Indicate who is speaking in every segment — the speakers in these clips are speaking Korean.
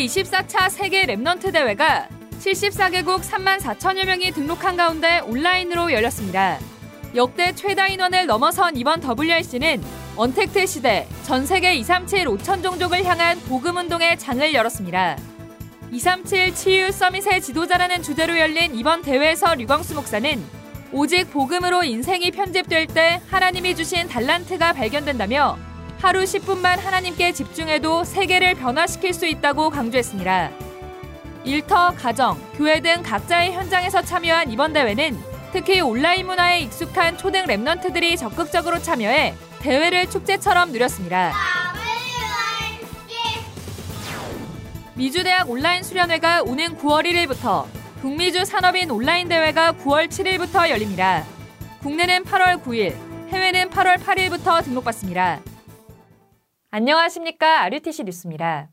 Speaker 1: 제24차 세계 Remnant 대회가 74개국 3만 4천여 명이 등록한 가운데 온라인으로 열렸습니다. 역대 최다 인원을 넘어선 이번 WRC는 언택트 시대 전 세계 237 5천 종족을 향한 복음 운동의 장을 열었습니다. 237 치유 summit의 지도자라는 주제로 열린 이번 대회에서 류광수 목사는 오직 복음으로 인생이 편집될 때 하나님이 주신 달란트가 발견된다며 하루 10분만 하나님께 집중해도 세계를 변화시킬 수 있다고 강조했습니다. 일터, 가정, 교회 등 각자의 현장에서 참여한 이번 대회는 특히 온라인 문화에 익숙한 초등 랩넌트들이 적극적으로 참여해 대회를 축제처럼 누렸습니다. 미주대학 온라인 수련회가 오는 9월 1일부터 북미주 산업인 온라인 대회가 9월 7일부터 열립니다. 국내는 8월 9일, 해외는 8월 8일부터 등록받습니다. 안녕하십니까. RUTC 뉴스입니다.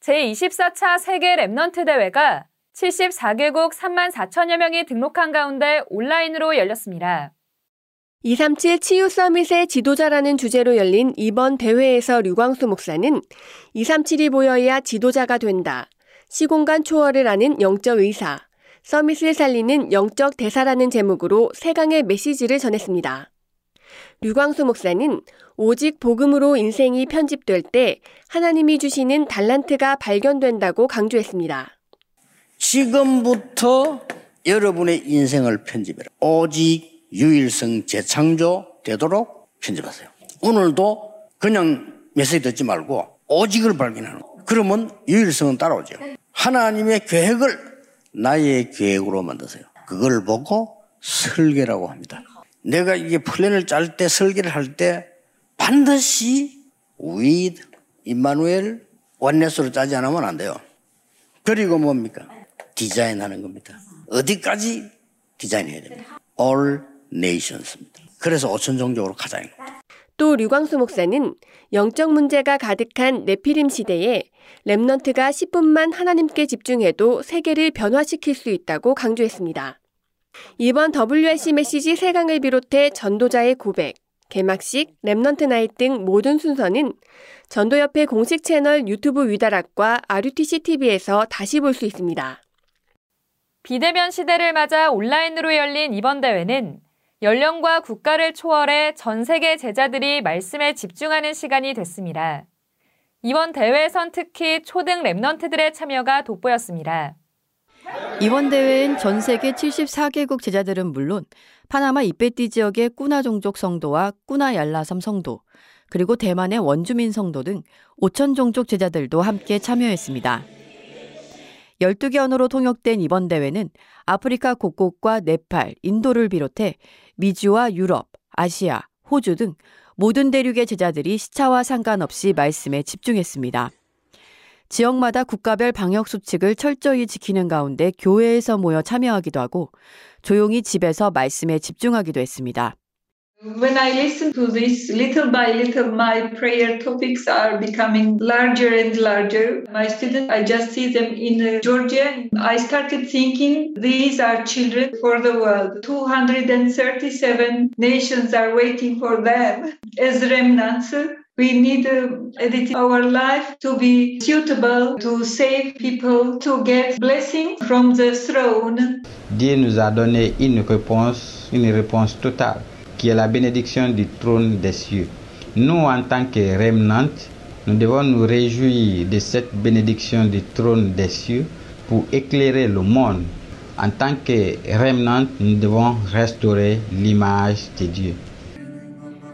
Speaker 1: 제24차 세계 Remnant 대회가 74개국 3만 4천여 명이 등록한 가운데 온라인으로 열렸습니다.
Speaker 2: 237 치유 summit의 지도자라는 주제로 열린 이번 대회에서 류광수 목사는 237이 보여야 지도자가 된다. 시공간 초월을 하는 영적 의사, 서밋을 살리는 영적 대사라는 제목으로 세강의 메시지를 전했습니다. 류광수 목사는 오직 복음으로 인생이 편집될 때 하나님이 주시는 달란트가 발견된다고 강조했습니다.
Speaker 3: 지금부터 여러분의 인생을 편집해라. 오직 유일성 재창조 되도록 편집하세요. 오늘도 그냥 메시지 듣지 말고 오직을 발견하는 그러면 유일성은 따라오죠. 하나님의 계획을 나의 계획으로 만드세요. 그걸 보고 설계라고 합니다. 내가 이게 플랜을 짤 때 설계를 할 때 반드시 with 임마누엘 원네스로 짜지 않으면 안 돼요. 그리고 뭡니까? 디자인하는 겁니다. 어디까지 디자인해야 됩니다. All Nations입니다. 그래서 오천 종족으로 가자.
Speaker 2: 또 류광수 목사는 영적 문제가 가득한 네피림 시대에 Remnant가 10분만 하나님께 집중해도 세계를 변화시킬 수 있다고 강조했습니다. 이번 WRC 메시지 3강을 비롯해 전도자의 고백, 개막식, Remnant Night 등 모든 순서는 전도협회 공식 채널 유튜브 위다락과 RUTC TV에서 다시 볼 수 있습니다.
Speaker 1: 비대면 시대를 맞아 온라인으로 열린 이번 대회는 연령과 국가를 초월해 전 세계 제자들이 말씀에 집중하는 시간이 됐습니다. 이번 대회에선 특히 초등 랩넌트들의 참여가 돋보였습니다.
Speaker 4: 이번 대회엔 전 세계 74개국 제자들은 물론 파나마 이페티 지역의 꾸나 종족 성도와 꾸나 얄라섬 성도, 그리고 대만의 원주민 성도 등 5천 종족 제자들도 함께 참여했습니다. 12개 언어로 통역된 이번 대회는 아프리카 곳곳과 네팔, 인도를 비롯해 미주와 유럽, 아시아, 호주 등 모든 대륙의 제자들이 시차와 상관없이 말씀에 집중했습니다. 지역마다 국가별 방역 수칙을 철저히 지키는 가운데 교회에서 모여 참여하기도 하고 조용히 집에서 말씀에 집중하기도 했습니다.
Speaker 5: When I listen to this, little by little, my prayer topics are becoming larger and larger. My students, I just see them in Georgia. I started thinking these are children for the world. 237 nations are waiting for them as remnants. We need to edit our life to be suitable to save people, to get blessing from the throne.
Speaker 6: Dieu nous a donné une réponse, une réponse totale qui est la bénédiction du trône des cieux. Nous, en tant que remnantes, nous devons nous réjouir de cette bénédiction du trône des cieux pour éclairer le monde. En tant que remnantes, nous devons restaurer l'image de Dieu.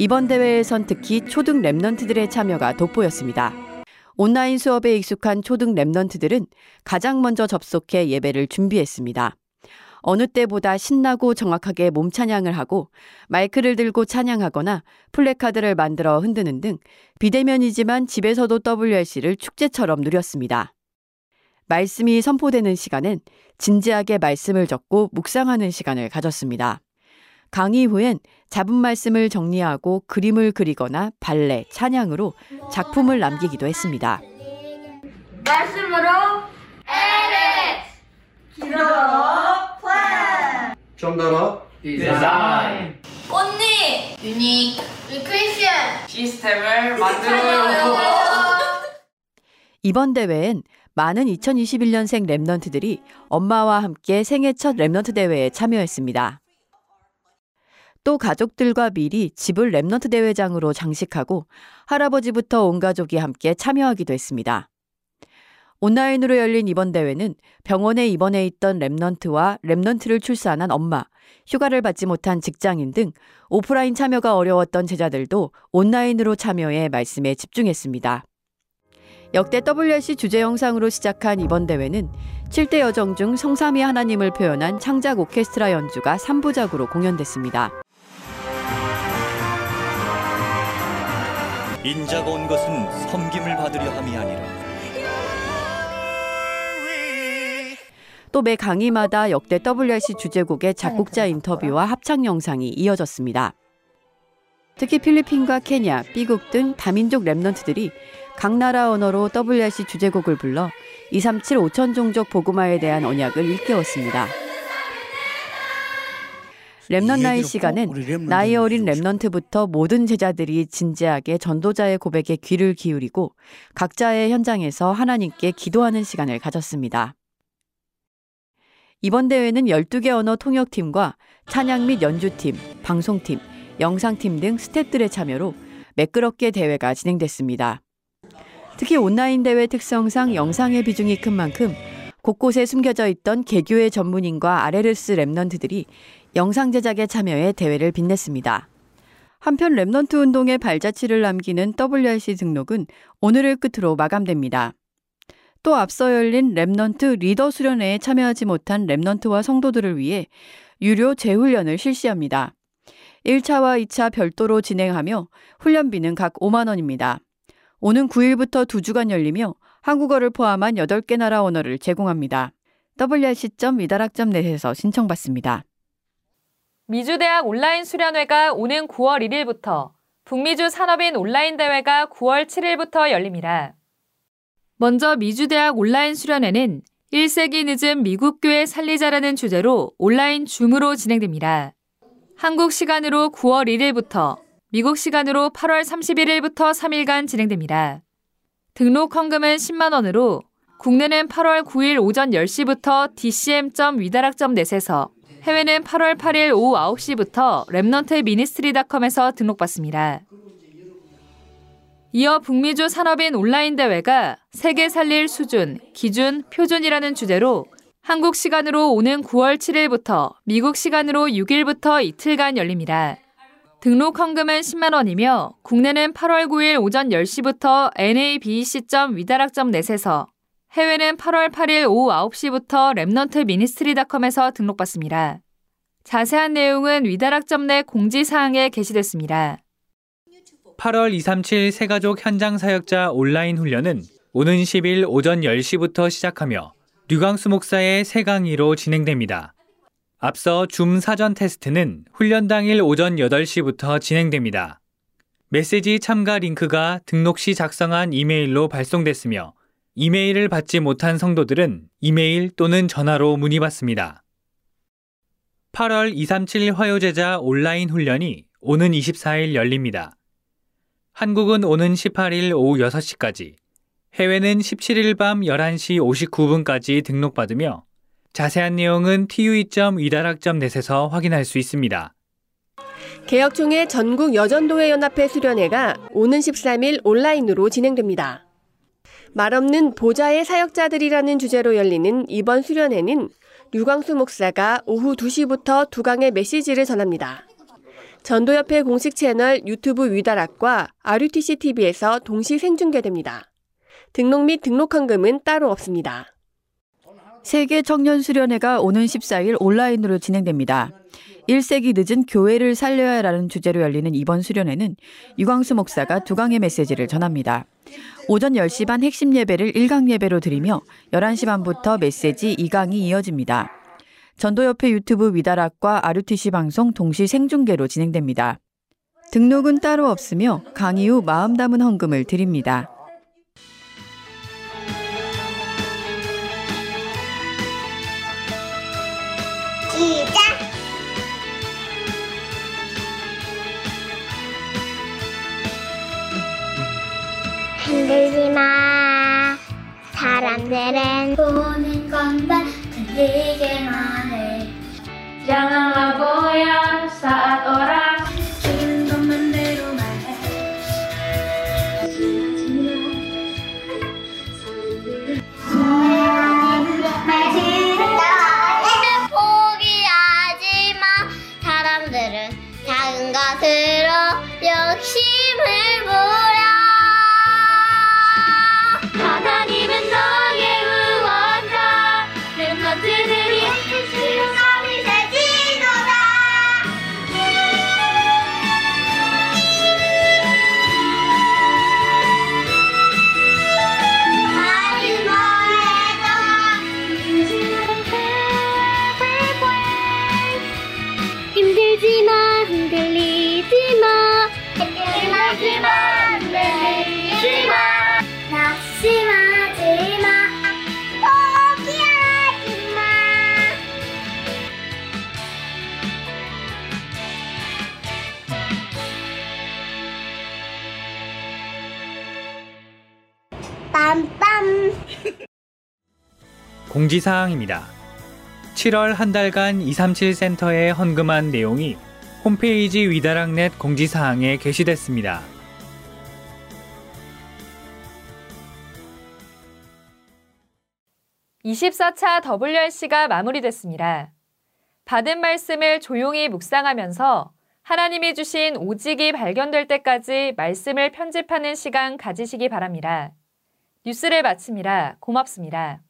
Speaker 4: 이번 대회에선 특히 초등 랩넌트들의 참여가 돋보였습니다. 온라인 수업에 익숙한 초등 랩넌트들은 가장 먼저 접속해 예배를 준비했습니다. 어느 때보다 신나고 정확하게 몸 찬양을 하고 마이크를 들고 찬양하거나 플래카드를 만들어 흔드는 등 비대면이지만 집에서도 WRC를 축제처럼 누렸습니다. 말씀이 선포되는 시간엔 진지하게 말씀을 적고 묵상하는 시간을 가졌습니다. 강의 후엔 잡은 말씀을 정리하고 그림을 그리거나 발레, 찬양으로 작품을 남기기도 했습니다.
Speaker 7: 말씀으로 에레스! 기도로 플랜
Speaker 8: 좀더 디자인.
Speaker 7: 언니 유닉! 리크리션
Speaker 9: 시스템을 만들어요.
Speaker 4: 이번 대회엔 많은 2021년생 랩넌트들이 엄마와 함께 생애 첫 Remnant 대회에 참여했습니다. 또 가족들과 미리 집을 Remnant 대회장으로 장식하고 할아버지부터 온 가족이 함께 참여하기도 했습니다. 온라인으로 열린 이번 대회는 병원에 입원해 있던 Remnant와 Remnant를 출산한 엄마, 휴가를 받지 못한 직장인 등 오프라인 참여가 어려웠던 제자들도 온라인으로 참여해 말씀에 집중했습니다. 역대 WRC 주제 영상으로 시작한 이번 대회는 7대 여정 중 성삼위 하나님을 표현한 창작 오케스트라 연주가 3부작으로 공연됐습니다.
Speaker 9: 인자가 온 것은 섬김을 받으려 함이 아니라
Speaker 4: 또매 강의마다 역대 WRC 주제곡의 작곡자 인터뷰와 합창 영상이 이어졌습니다. 특히 필리핀과 케냐, B국 등 다민족 Remnant들이 각 나라 언어로 WRC 주제곡을 불러 237 5천 종족 복음화에 대한 언약을 일깨웠습니다. 랩넌 나이 시간은 나이 어린 Remnant부터 모든 제자들이 진지하게 전도자의 고백에 귀를 기울이고 각자의 현장에서 하나님께 기도하는 시간을 가졌습니다. 이번 대회는 12개 언어 통역팀과 찬양 및 연주팀, 방송팀, 영상팀 등 스태프들의 참여로 매끄럽게 대회가 진행됐습니다. 특히 온라인 대회 특성상 영상의 비중이 큰 만큼 곳곳에 숨겨져 있던 개교회 전문인과 아레르스 Remnant들이 영상 제작에 참여해 대회를 빛냈습니다. 한편 Remnant 운동의 발자취를 남기는 WRC 등록은 오늘을 끝으로 마감됩니다. 또 앞서 열린 Remnant 리더 수련회에 참여하지 못한 Remnant와 성도들을 위해 유료 재훈련을 실시합니다. 1차와 2차 별도로 진행하며 훈련비는 각 5만 원입니다. 오는 9일부터 2주간 열리며 한국어를 포함한 8개 나라 언어를 제공합니다. wrc.미다락.net에서 신청받습니다.
Speaker 1: 미주대학 온라인 수련회가 오는 9월 1일부터 북미주 산업인 온라인 대회가 9월 7일부터 열립니다. 먼저 미주대학 온라인 수련회는 1세기 늦은 미국 교회 살리자라는 주제로 온라인 줌으로 진행됩니다. 한국 시간으로 9월 1일부터 미국 시간으로 8월 31일부터 3일간 진행됩니다. 등록 헌금은 10만 원으로 국내는 8월 9일 오전 10시부터 dcm.위다락.net에서 해외는 8월 8일 오후 9시부터 Remnant ministry닷컴에서 등록받습니다. 이어 북미주 산업인 온라인 대회가 세계 살릴 수준, 기준, 표준이라는 주제로 한국 시간으로 오는 9월 7일부터 미국 시간으로 6일부터 이틀간 열립니다. 등록 헌금은 10만 원이며 국내는 8월 9일 오전 10시부터 nabc.wedarak.net에서 해외는 8월 8일 오후 9시부터 Remnant Ministry닷컴에서 등록받습니다. 자세한 내용은 wedarak.net 공지사항에 게시됐습니다.
Speaker 10: 8월 237 새가족 현장 사역자 온라인 훈련은 오는 10일 오전 10시부터 시작하며 류광수 목사의 새 강의로 진행됩니다. 앞서 줌 사전 테스트는 훈련 당일 오전 8시부터 진행됩니다. 메시지 참가 링크가 등록 시 작성한 이메일로 발송됐으며 이메일을 받지 못한 성도들은 이메일 또는 전화로 문의받습니다. 8월 237 화요제자 온라인 훈련이 오는 24일 열립니다. 한국은 오는 18일 오후 6시까지, 해외는 17일 밤 11시 59분까지 등록받으며 자세한 내용은 tue.위다락.net에서 확인할 수 있습니다.
Speaker 2: 개혁총회 전국 여전도회 연합회 수련회가 오는 13일 온라인으로 진행됩니다. 말없는 보좌의 사역자들이라는 주제로 열리는 이번 수련회는 류광수 목사가 오후 2시부터 두 강의 메시지를 전합니다. 전도협회 공식 채널 유튜브 위다락과 RUTC TV에서 동시 생중계됩니다. 등록 및 등록 헌금은 따로 없습니다.
Speaker 4: 세계 청년 수련회가 오는 14일 온라인으로 진행됩니다. 1세기 늦은 교회를 살려야 하라는 주제로 열리는 이번 수련회는 유광수 목사가 두 강의 메시지를 전합니다. 오전 10시 반 핵심 예배를 1강 예배로 드리며 11시 반부터 메시지 2강이 이어집니다. 전도협회 유튜브 위다락과 RUTC 방송 동시 생중계로 진행됩니다. 등록은 따로 없으며 강의 후 마음 담은 헌금을 드립니다.
Speaker 11: 마. 사람들은 보는 것만 들리 빰빰
Speaker 10: 공지사항입니다. 7월 한 달간 237 센터에 헌금한 내용이 홈페이지 위다락넷 공지사항에 게시됐습니다.
Speaker 1: (24차 WRC가) 마무리됐습니다. 받은 말씀을 조용히 묵상하면서 하나님이 주신 오직이 발견될 때까지 말씀을 편집하는 시간 가지시기 바랍니다. 뉴스를 마칩니다. 고맙습니다.